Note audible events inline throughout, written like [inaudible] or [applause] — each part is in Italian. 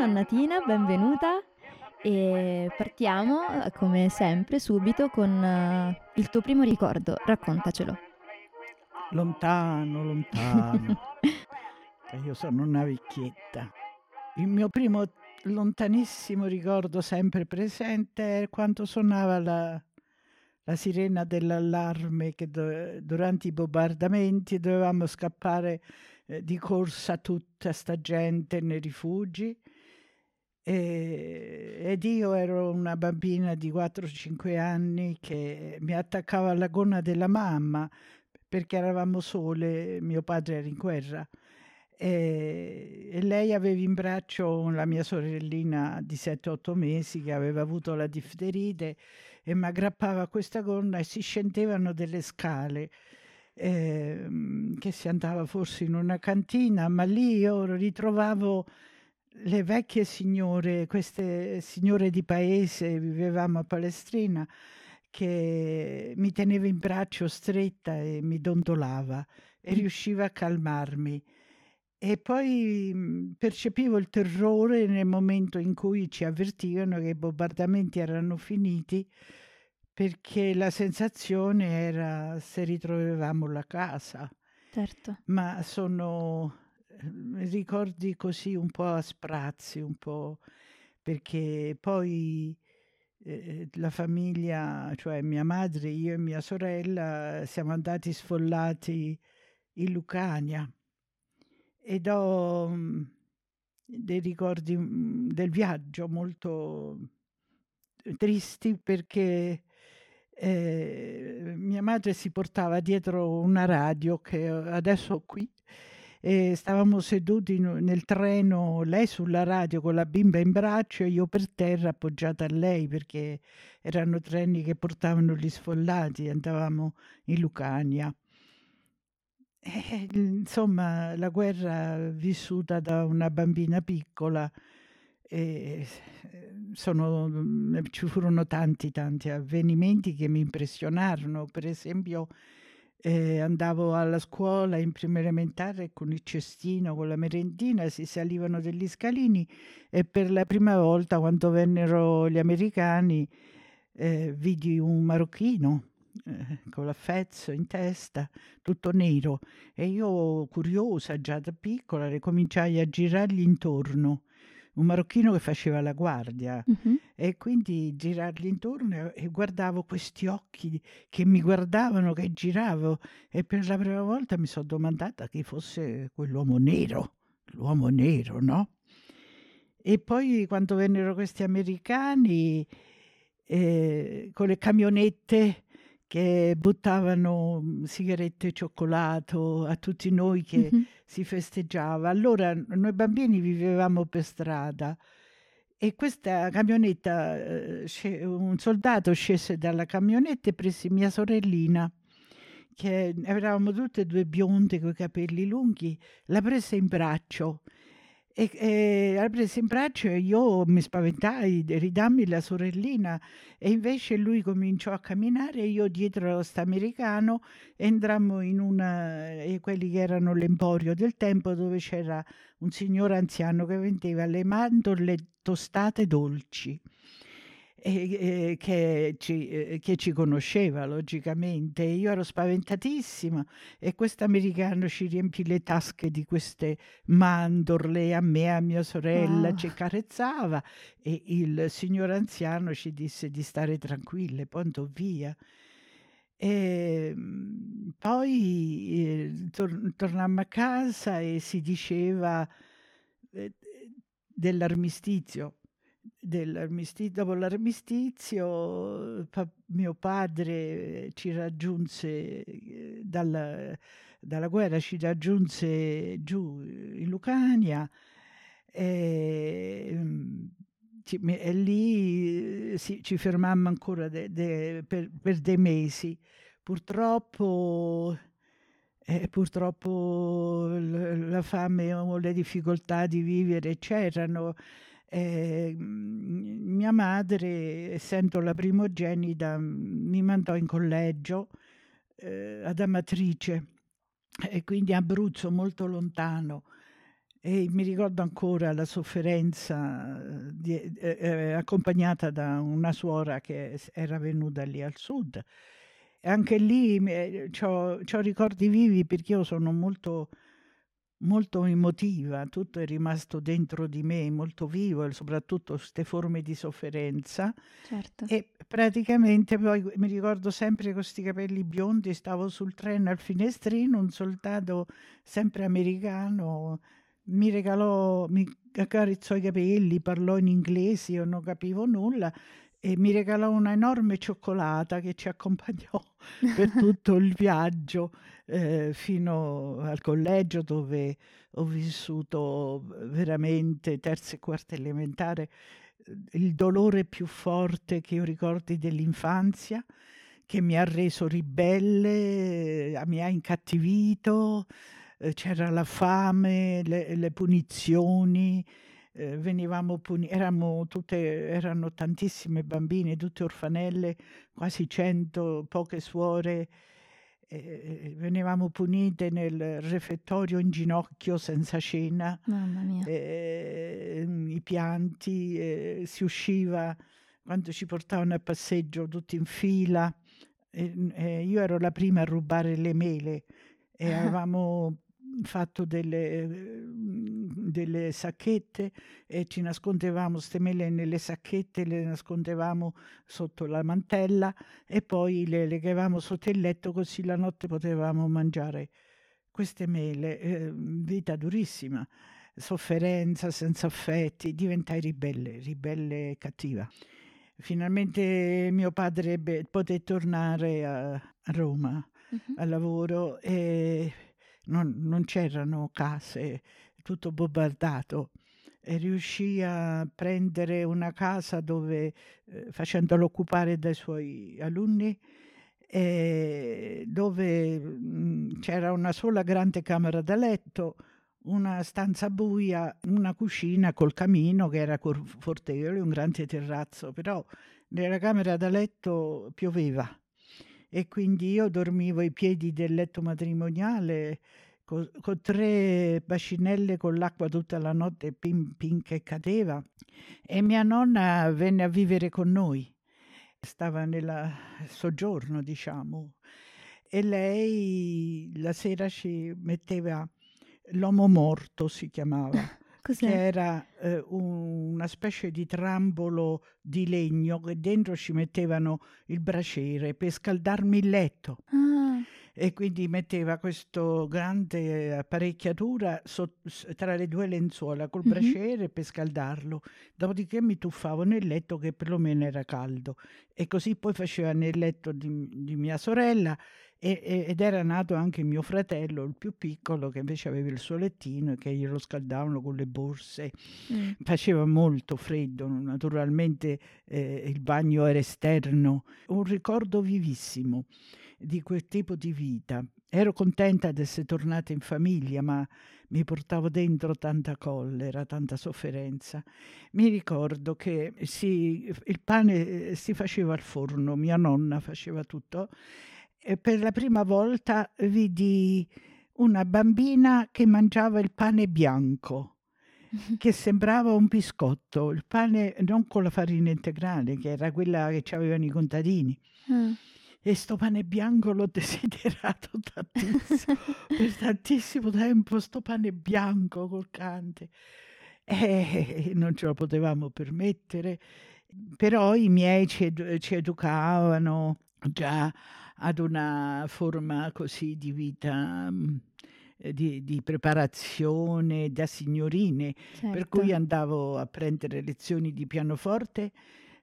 Ciao nonnatina, benvenuta e partiamo come sempre subito con uh, il tuo primo ricordo, raccontacelo. Lontano, lontano, [laughs] io sono una vecchietta. Il mio primo lontanissimo ricordo sempre presente è quando suonava la, la sirena dell'allarme che do, durante i bombardamenti dovevamo scappare eh, di corsa tutta sta gente nei rifugi e, ed io ero una bambina di 4-5 anni che mi attaccava alla gonna della mamma perché eravamo sole, mio padre era in guerra. E, lei aveva in braccio la mia sorellina di 7-8 mesi che aveva avuto la difterite e mi aggrappava a questa gonna e si scendevano delle scale eh, che si andava forse in una cantina, ma lì io ritrovavo le vecchie signore, queste signore di paese, vivevamo a Palestrina, che mi teneva in braccio stretta e mi dondolava e mm. riusciva a calmarmi. E poi mhmm, percepivo il terrore nel momento in cui ci avvertivano che i bombardamenti erano finiti, perché la sensazione era se ritrovavamo la casa. Certo. Ma sono ricordi così un po' a sprazzi, un po' perché poi eh, la famiglia, cioè mia madre, io e mia sorella, siamo andati sfollati in Lucania ed ho mm, dei ricordi mm, del viaggio molto tristi perché eh, mia madre si portava dietro una radio che adesso ho qui e stavamo seduti nel treno, lei sulla radio con la bimba in braccio e io per terra appoggiata a lei perché erano treni che portavano gli sfollati, andavamo in Lucania. E, insomma, la guerra vissuta da una bambina piccola, e sono, ci furono tanti, tanti avvenimenti che mi impressionarono. Per esempio, eh, andavo alla scuola in prima elementare con il cestino, con la merendina, si salivano degli scalini e per la prima volta quando vennero gli americani eh, vidi un marocchino eh, con l'affezzo in testa, tutto nero. E io curiosa già da piccola ricominciai a girargli intorno un marocchino che faceva la guardia uh-huh. e quindi girargli intorno e guardavo questi occhi che mi guardavano, che giravo e per la prima volta mi sono domandata chi fosse quell'uomo nero, l'uomo nero, no? E poi quando vennero questi americani eh, con le camionette che buttavano mhmm, sigarette e cioccolato a tutti noi che mm-hmm. si festeggiava. Allora noi bambini vivevamo per strada e questa camionetta, eh, un soldato scese dalla camionetta e prese mia sorellina, che eravamo tutte e due bionde con i capelli lunghi, la prese in braccio e, e in braccio e io mi spaventai, ridammi la sorellina. E invece lui cominciò a camminare e io dietro a americano entrammo in una, eh, quelli che erano l'emporio del tempo dove c'era un signore anziano che vendeva le mandorle tostate dolci e, che, ci, eh, che, ci, conosceva logicamente. Io ero spaventatissima e questo americano ci riempì le tasche di queste mandorle a me, a mia sorella, oh. ci carezzava e il signor anziano ci disse di stare tranquille, poi andò via. E ehm, poi eh, tor- tornammo a casa e si diceva eh, dell'armistizio, dopo l'armistizio pa- mio padre ci raggiunse eh, dalla, dalla, guerra, ci raggiunse giù in Lucania e, mm, e lì sì, ci fermammo ancora de, de, per, per, dei mesi. Purtroppo, eh, purtroppo la fame o le difficoltà di vivere c'erano eh, mia madre, essendo la primogenita, mi mandò in collegio eh, ad Amatrice e quindi Abruzzo molto lontano e mi ricordo ancora la sofferenza di, eh, accompagnata da una suora che era venuta lì al sud. E anche lì eh, ho ricordi vivi perché io sono molto, molto emotiva, tutto è rimasto dentro di me, molto vivo, soprattutto queste forme di sofferenza. Certo. E praticamente poi mi ricordo sempre con questi capelli biondi, stavo sul treno al finestrino, un soldato sempre americano mi regalò, mi accarezzò i capelli, parlò in inglese, io non capivo nulla e mi regalò una enorme cioccolata che ci accompagnò [laughs] per tutto il viaggio eh, fino al collegio dove ho vissuto veramente terza e quarta elementare il dolore più forte che io ricordi dell'infanzia che mi ha reso ribelle, mi ha incattivito, eh, c'era la fame, le, le punizioni, eh, venivamo puniti, erano, tutte, erano tantissime bambine, tutte orfanelle, quasi cento, poche suore, eh, venivamo punite nel refettorio in ginocchio senza cena, eh, i pianti, eh, si usciva quando ci portavano a passeggio tutti in fila. io ero la prima a rubare le mele e [laughs] avevamo fatto delle, mhmm, delle sacchette e ci nascondevamo queste mele nelle sacchette, le nascondevamo sotto la mantella e poi le legavamo sotto il letto così la notte potevamo mangiare queste mele. Eh, vita durissima, sofferenza, senza affetti, diventai ribelle, ribelle cattiva. Finalmente mio padre poté tornare a, Roma uh-huh. al lavoro e non, non c'erano case, tutto bombardato. E riuscì a prendere una casa dove, eh, facendolo occupare dai suoi alunni, eh, dove mh, c'era una sola grande camera da letto, una stanza buia, una cucina col camino che era confortevole, un grande terrazzo, però nella camera da letto pioveva e quindi io dormivo ai piedi del letto matrimoniale con, con tre bacinelle con l'acqua tutta la notte pin pin che cadeva. E mia nonna venne a vivere con noi. Stava nel soggiorno diciamo. E lei la sera ci metteva l'uomo morto si chiamava Cos'è? che era eh, una specie di trambolo di legno che dentro ci mettevano il braciere per scaldarmi il letto. Ah. E quindi metteva questa grande apparecchiatura so- tra le due lenzuola col mm-hmm. braciere per scaldarlo. Dopodiché mi tuffavo nel letto che perlomeno era caldo. E così poi faceva nel letto di, di mia sorella e, ed era nato anche mio fratello, il più piccolo, che invece aveva il suo lettino e che glielo scaldavano con le borse. Mm. Faceva molto freddo, naturalmente eh, il bagno era esterno. Un ricordo vivissimo di quel tipo di vita. Ero contenta di essere tornata in famiglia, ma mi portavo dentro tanta collera, tanta sofferenza. Mi ricordo che si, il pane eh, si faceva al forno, mia nonna faceva tutto e per la prima volta vidi una bambina che mangiava il pane bianco, [laughs] che sembrava un biscotto, il pane non con la farina integrale, che era quella che avevano i contadini. Mm. E sto pane bianco l'ho [laughs] desiderato tantissimo, [laughs] per tantissimo tempo, sto pane bianco croccante. E non ce lo potevamo permettere, però i miei ci, edu- ci educavano già ad una forma così di vita mm, eh, di, di, preparazione da signorine, certo. per cui andavo a prendere lezioni di pianoforte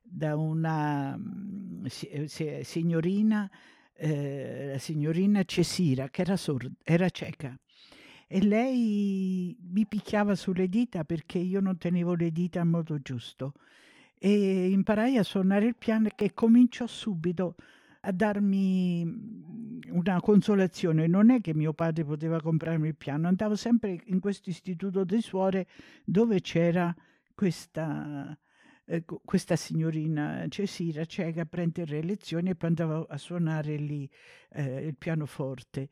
da una mm, eh, signorina, eh, la signorina Cesira, che era, sorda, era cieca. E lei mi picchiava sulle dita perché io non tenevo le dita in modo giusto. E imparai a suonare il piano che cominciò subito a darmi mhmm, una consolazione. Non è che mio padre poteva comprarmi il piano, andavo sempre in questo istituto di suore dove c'era questa, eh, questa signorina Cesira cieca a prendere lezioni e poi andavo a suonare lì eh, il pianoforte.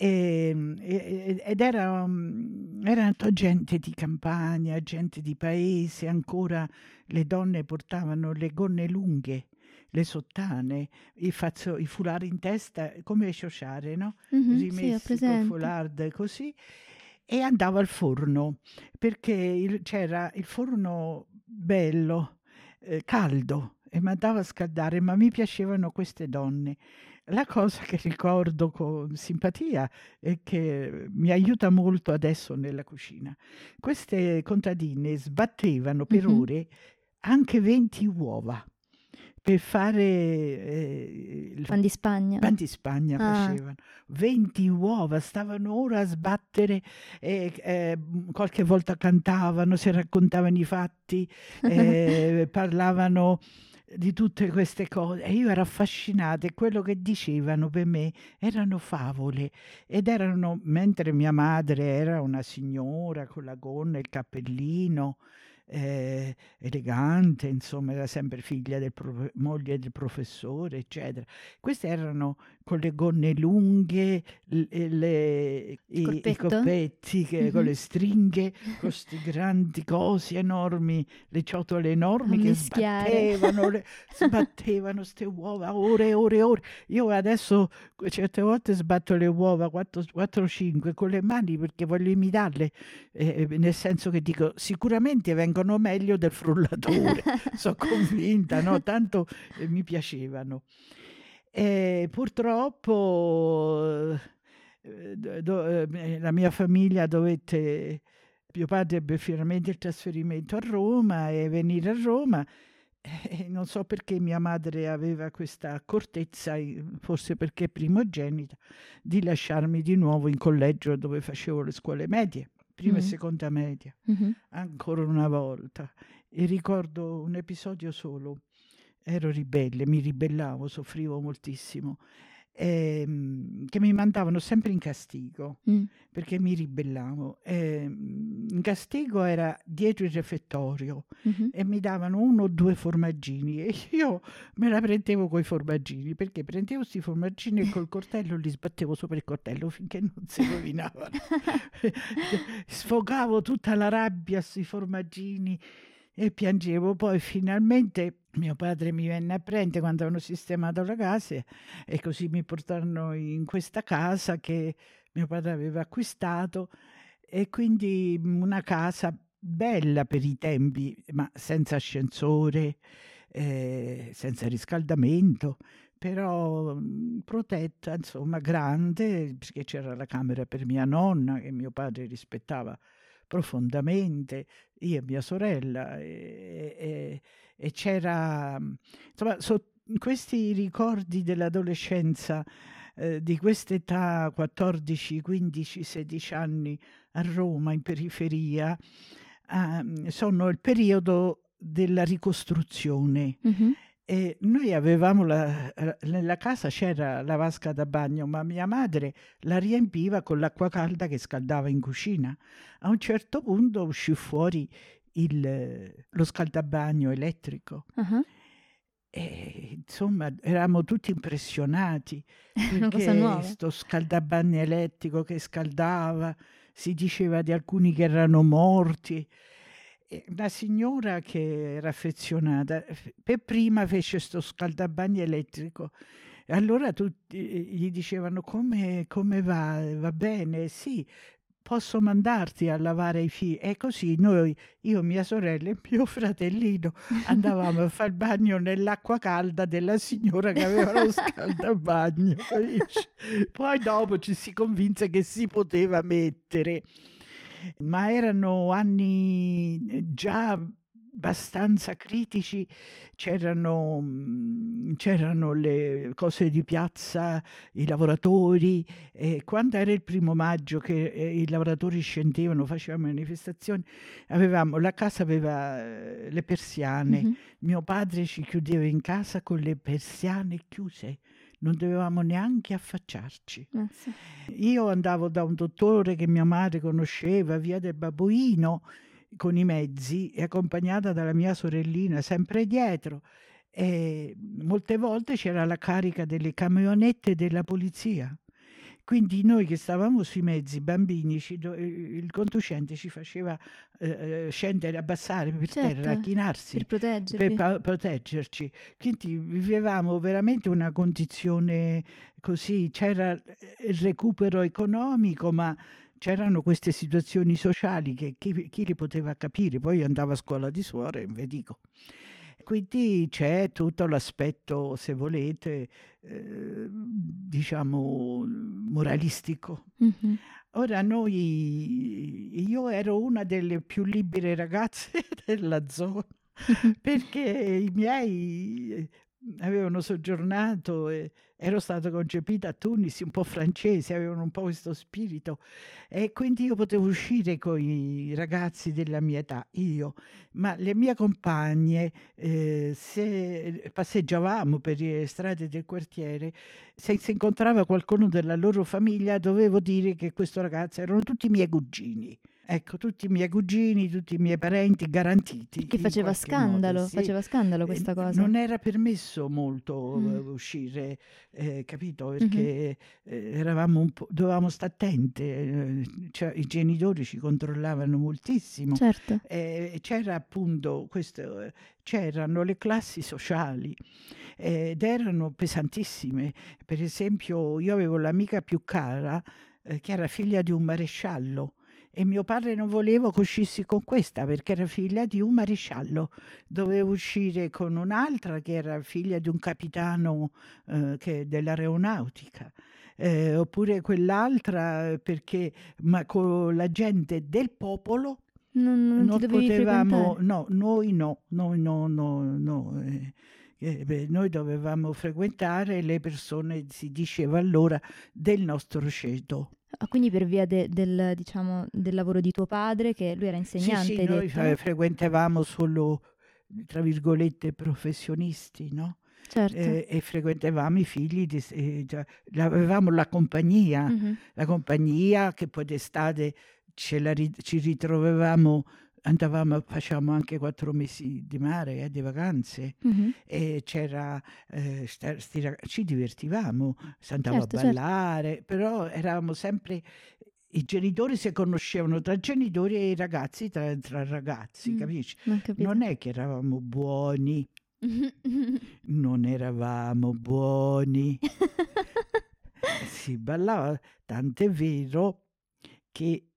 E, e, ed era, um, erano gente di campagna, gente di paese, ancora le donne portavano le gonne lunghe, le sottane, i, fazzo, i foulard in testa, come sciosciare, no? Mhm, sì, ho Rimessi col presente. foulard così, e andavo al forno, perché il- c'era il forno bello, eh, caldo, e mi andavo a scaldare, ma mi piacevano queste donne. La cosa che ricordo con simpatia e che mi aiuta molto adesso nella cucina, queste contadine sbattevano per Mhm. ore anche 20 uova per fare eh, il Pan di Spagna. pan di Spagna Ah. facevano 20 uova, stavano ora a sbattere, e, eh, qualche volta cantavano, si raccontavano i fatti, [laughs] eh, parlavano di tutte queste cose e io ero affascinata e quello che dicevano per me erano favole ed erano, mentre mia madre era una signora con la gonna e il cappellino, eh, elegante, insomma, era sempre figlia del profe- moglie del professore, eccetera. Queste erano con le gonne lunghe, l- e le- i, i coppetti che- con Mhm. le stringhe, [laughs] con questi grandi cosi enormi, le ciotole enormi A che mischiare. sbattevano, le, [laughs] sbattevano ste uova ore e ore e ore. Io adesso certe volte sbatto le uova 4-5 con le mani perché voglio imitarle, eh, nel senso che dico sicuramente vengono meglio del frullatore, [laughs] sono convinta, no? tanto eh, mi piacevano. E purtroppo eh, do- do- eh, la mia famiglia dovette, mio padre ebbe finalmente il trasferimento a Roma e venire a Roma. E non so perché mia madre aveva questa accortezza, eh, forse perché primogenita, di lasciarmi di nuovo in collegio dove facevo le scuole medie, prima e Mm. seconda media Mhm. ancora una volta e ricordo un episodio solo. Ero ribelle, mi ribellavo, soffrivo moltissimo, ehm, che mi mandavano sempre in castigo Mm. perché mi ribellavo. Ehm, in castigo era dietro il refettorio Mhm. e mi davano uno o due formaggini e io me la prendevo con i formaggini perché prendevo questi formaggini e col [laughs] coltello li sbattevo sopra il coltello finché non si [laughs] rovinavano. [laughs] Sfogavo tutta la rabbia sui formaggini e piangevo. Poi finalmente mio padre mi venne a prendere quando avevano sistemato la casa e così mi portarono in questa casa che mio padre aveva acquistato. E quindi una casa bella per i tempi, ma senza ascensore, eh, senza riscaldamento, però protetta, insomma, grande, perché c'era la camera per mia nonna che mio padre rispettava profondamente, io e mia sorella, e, e- e c'era, mh, insomma, so- questi ricordi dell'adolescenza, eh, di quest'età, 14, 15, 16 anni a Roma, in periferia, ehm, sono il periodo della ricostruzione. Mhm. E noi avevamo la, la- nella casa c'era la vasca da bagno, ma mia madre la riempiva con l'acqua calda che scaldava in cucina. A un certo punto uscì fuori il- lo scaldabagno elettrico. Ah, E, insomma, eravamo tutti impressionati [laughs] perché nuova. sto scaldabagno elettrico che scaldava, si diceva di alcuni che erano morti. E una signora che era affezionata, per prima fece sto scaldabagno elettrico. E allora tutti eh, gli dicevano come, come va? Va bene? Sì, posso mandarti a lavare i figli. E così noi, io, mia sorella e mio fratellino, andavamo a [laughs] fare il bagno nell'acqua calda della signora che aveva lo scaldabagno. [laughs] Poi dopo ci si convinse che si poteva mettere, ma erano anni eh, già abbastanza critici, c'erano, mm, c'erano le cose di piazza, i lavoratori, e quando era il primo maggio che eh, i lavoratori scendevano, facevano manifestazioni, avevamo, la casa aveva eh, le persiane, Mhm. mio padre ci chiudeva in casa con le persiane chiuse, non dovevamo neanche affacciarci. Mazza. Io andavo da un dottore che mia madre conosceva, via del Babuino, con i mezzi, e accompagnata dalla mia sorellina sempre dietro. E molte volte c'era la carica delle camionette della polizia Quindi noi che stavamo sui mezzi, bambini, ci il conducente ci faceva eh, eh scendere, abbassare per certo, terra, chinarsi per per pa- proteggerci. Quindi vivevamo veramente una condizione così, c'era il recupero economico, ma c'erano queste situazioni sociali che chi, chi li poteva capire, poi andava a scuola di suore, ve dico. Quindi c'è tutto l'aspetto, se volete, eh, diciamo, moralistico. Mm-hmm. Ora noi, io ero una delle più libere ragazze [laughs] della zona [laughs] perché i miei avevano soggiornato e ero stata concepita a Tunisi, un po' francese, avevano un po' questo spirito e quindi io potevo uscire con i ragazzi della mia età, io, ma le mie compagne, eh, se passeggiavamo per le strade del quartiere, se si incontrava qualcuno della loro famiglia, dovevo dire che questo ragazzo erano tutti i miei cugini. Ecco, tutti i miei cugini, tutti i miei parenti garantiti. Che faceva scandalo, modo, sì. faceva scandalo questa cosa. Non era permesso molto mm. uscire, eh, capito? Perché mm-hmm. eravamo un po', dovevamo stare attenti, eh, cioè, i genitori ci controllavano moltissimo. Certo. Eh, c'era appunto questo, c'erano le classi sociali ed erano pesantissime. Per esempio, io avevo l'amica più cara eh, che era figlia di un maresciallo e mio padre non voleva che uscissi con questa perché era figlia di un maresciallo. Dovevo uscire con un'altra che era figlia di un capitano eh, che, dell'aeronautica. Eh, oppure quell'altra perché ma con la gente del popolo non, non, non potevamo, no, noi no, noi no, no, no. Eh, eh, beh, noi dovevamo frequentare le persone, si diceva allora, del nostro ceto. Ah, quindi per via de- del, diciamo, del lavoro di tuo padre, che lui era insegnante? Sì, sì noi detto? frequentavamo solo, tra virgolette, professionisti, no? Certo. Eh, e frequentavamo i figli, di, eh, già, avevamo la compagnia, mm-hmm. la compagnia che poi d'estate la, ci ritrovavamo andavamo, facciamo anche quattro mesi di mare, eh, di vacanze, mm-hmm. e c'era, eh, sta, sti, ci divertivamo, andavamo certo, a certo. ballare, certo. però eravamo sempre, i genitori si conoscevano tra genitori e i ragazzi tra, tra ragazzi, mm, capisci? Non è che eravamo buoni, [laughs] non eravamo buoni, [laughs] si ballava, tant'è vero che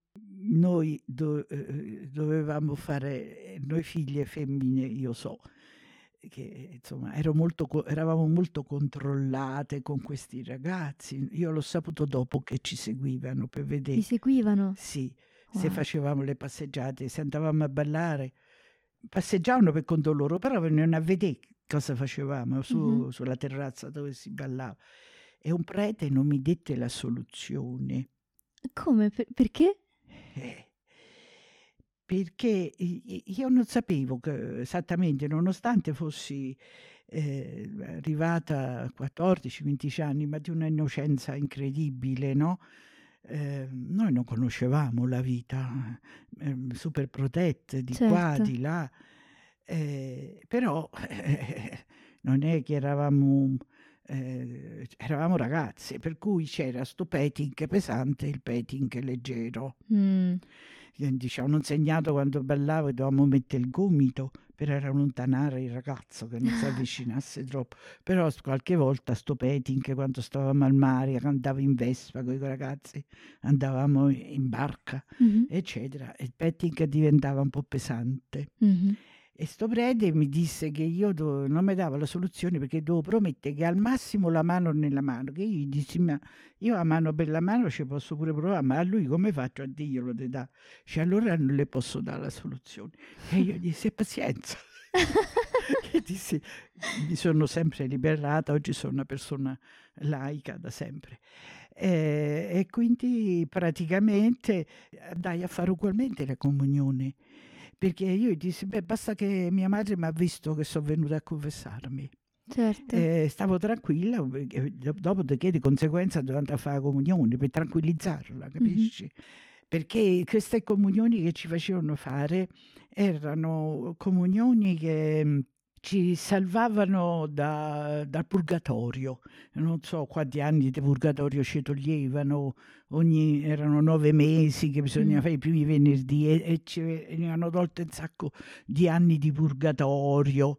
noi do, eh, dovevamo fare, noi figlie femmine, io so, che insomma molto, eravamo molto controllate con questi ragazzi. Io l'ho saputo dopo che ci seguivano per vedere. Ci seguivano? Sì, wow. se facevamo le passeggiate, se andavamo a ballare, passeggiavano per conto loro, però venivano a vedere cosa facevamo su, mm-hmm. sulla terrazza dove si ballava. E un prete non mi dette la soluzione. Come? Per- perché? Eh, perché io non sapevo che esattamente, nonostante fossi eh, arrivata a 14-15 anni, ma di una innocenza incredibile, no? Eh, noi non conoscevamo la vita, eh, super protette di certo. qua, di là, eh, però [laughs] non è che eravamo eh, eravamo ragazze, per cui c'era sto petting pesante e il petting leggero. Mm. Diciamo, hanno insegnato quando ballavo e dovevamo mettere il gomito per allontanare il ragazzo che non si avvicinasse [laughs] troppo. Però qualche volta sto petting, quando stavamo al mare, andavo in Vespa con i ragazzi, andavamo in barca, mm-hmm. eccetera. Il petting diventava un po' pesante. Mm-hmm. E sto prete mi disse che io do, non mi dava la soluzione perché dovevo promettere che al massimo la mano nella mano. Che io gli dissi, ma io la mano per la mano ci posso pure provare, ma a lui come faccio a dirglielo di dare? Cioè allora non le posso dare la soluzione. E io gli dissi, pazienza. [laughs] e dissi, mi sono sempre liberata, oggi sono una persona laica da sempre. E, e quindi praticamente andai a fare ugualmente la comunione perché io gli dissi, beh, basta che mia madre mi ha visto che sono venuta a confessarmi. Certo. Eh, stavo tranquilla, dopodiché di conseguenza dovevo andare a fare la comunione per tranquillizzarla, capisci? Mm-hmm. Perché queste comunioni che ci facevano fare erano comunioni che ci salvavano da, dal purgatorio. Non so quanti anni di purgatorio ci toglievano, ogni, erano nove mesi che bisogna mm. fare i primi venerdì e, e ci venivano tolte un sacco di anni di purgatorio.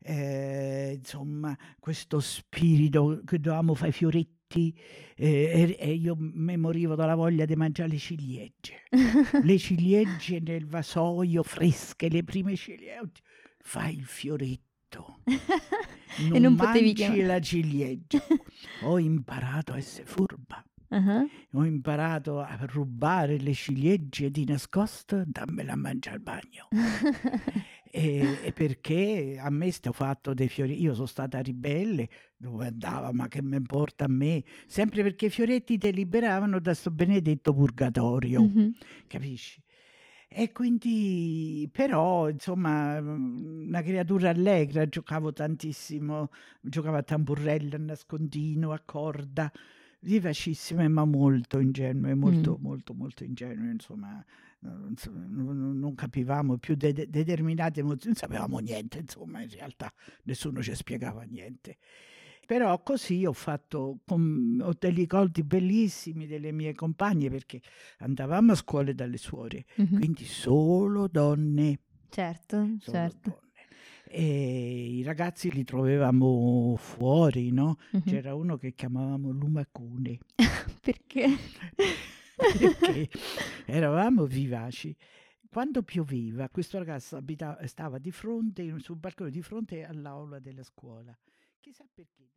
Eh, insomma, questo spirito che dovevamo fare i fioretti eh, e, io mi morivo dalla voglia di mangiare le ciliegie. [laughs] le ciliegie nel vasoio fresche, le prime ciliegie fai il fioretto. Non, [laughs] e non potevi mangi la ciliegia. [laughs] Ho imparato a essere furba. Uh-huh. Ho imparato a rubare le ciliegie di nascosto, dammela a mangiare al bagno. [laughs] e, e, perché a me sto fatto dei fiori, io sono stata ribelle, dove andava, ma che mi importa a me? Sempre perché i fioretti ti liberavano da sto benedetto purgatorio, uh-huh. capisci? E quindi, però, insomma, mhmm, una creatura allegra, giocavo tantissimo, giocavo a tamburello, a nascondino, a corda, vivacissime ma molto ingenue, molto, mm. molto, molto ingenue, insomma, non, non, non capivamo più de- determinate emozioni, non sapevamo niente, insomma, in realtà nessuno ci spiegava niente. Però così ho fatto, con, ho dei ricordi bellissimi delle mie compagne perché andavamo a scuola dalle suore, mm-hmm. quindi solo donne. Certo, solo certo. Donne. E i ragazzi li trovavamo fuori, no? Mm-hmm. C'era uno che chiamavamo Lumacune. [laughs] perché? perché eravamo vivaci. Quando pioveva, questo ragazzo abitava, stava di fronte, sul balcone di fronte all'aula della scuola. Chissà perché.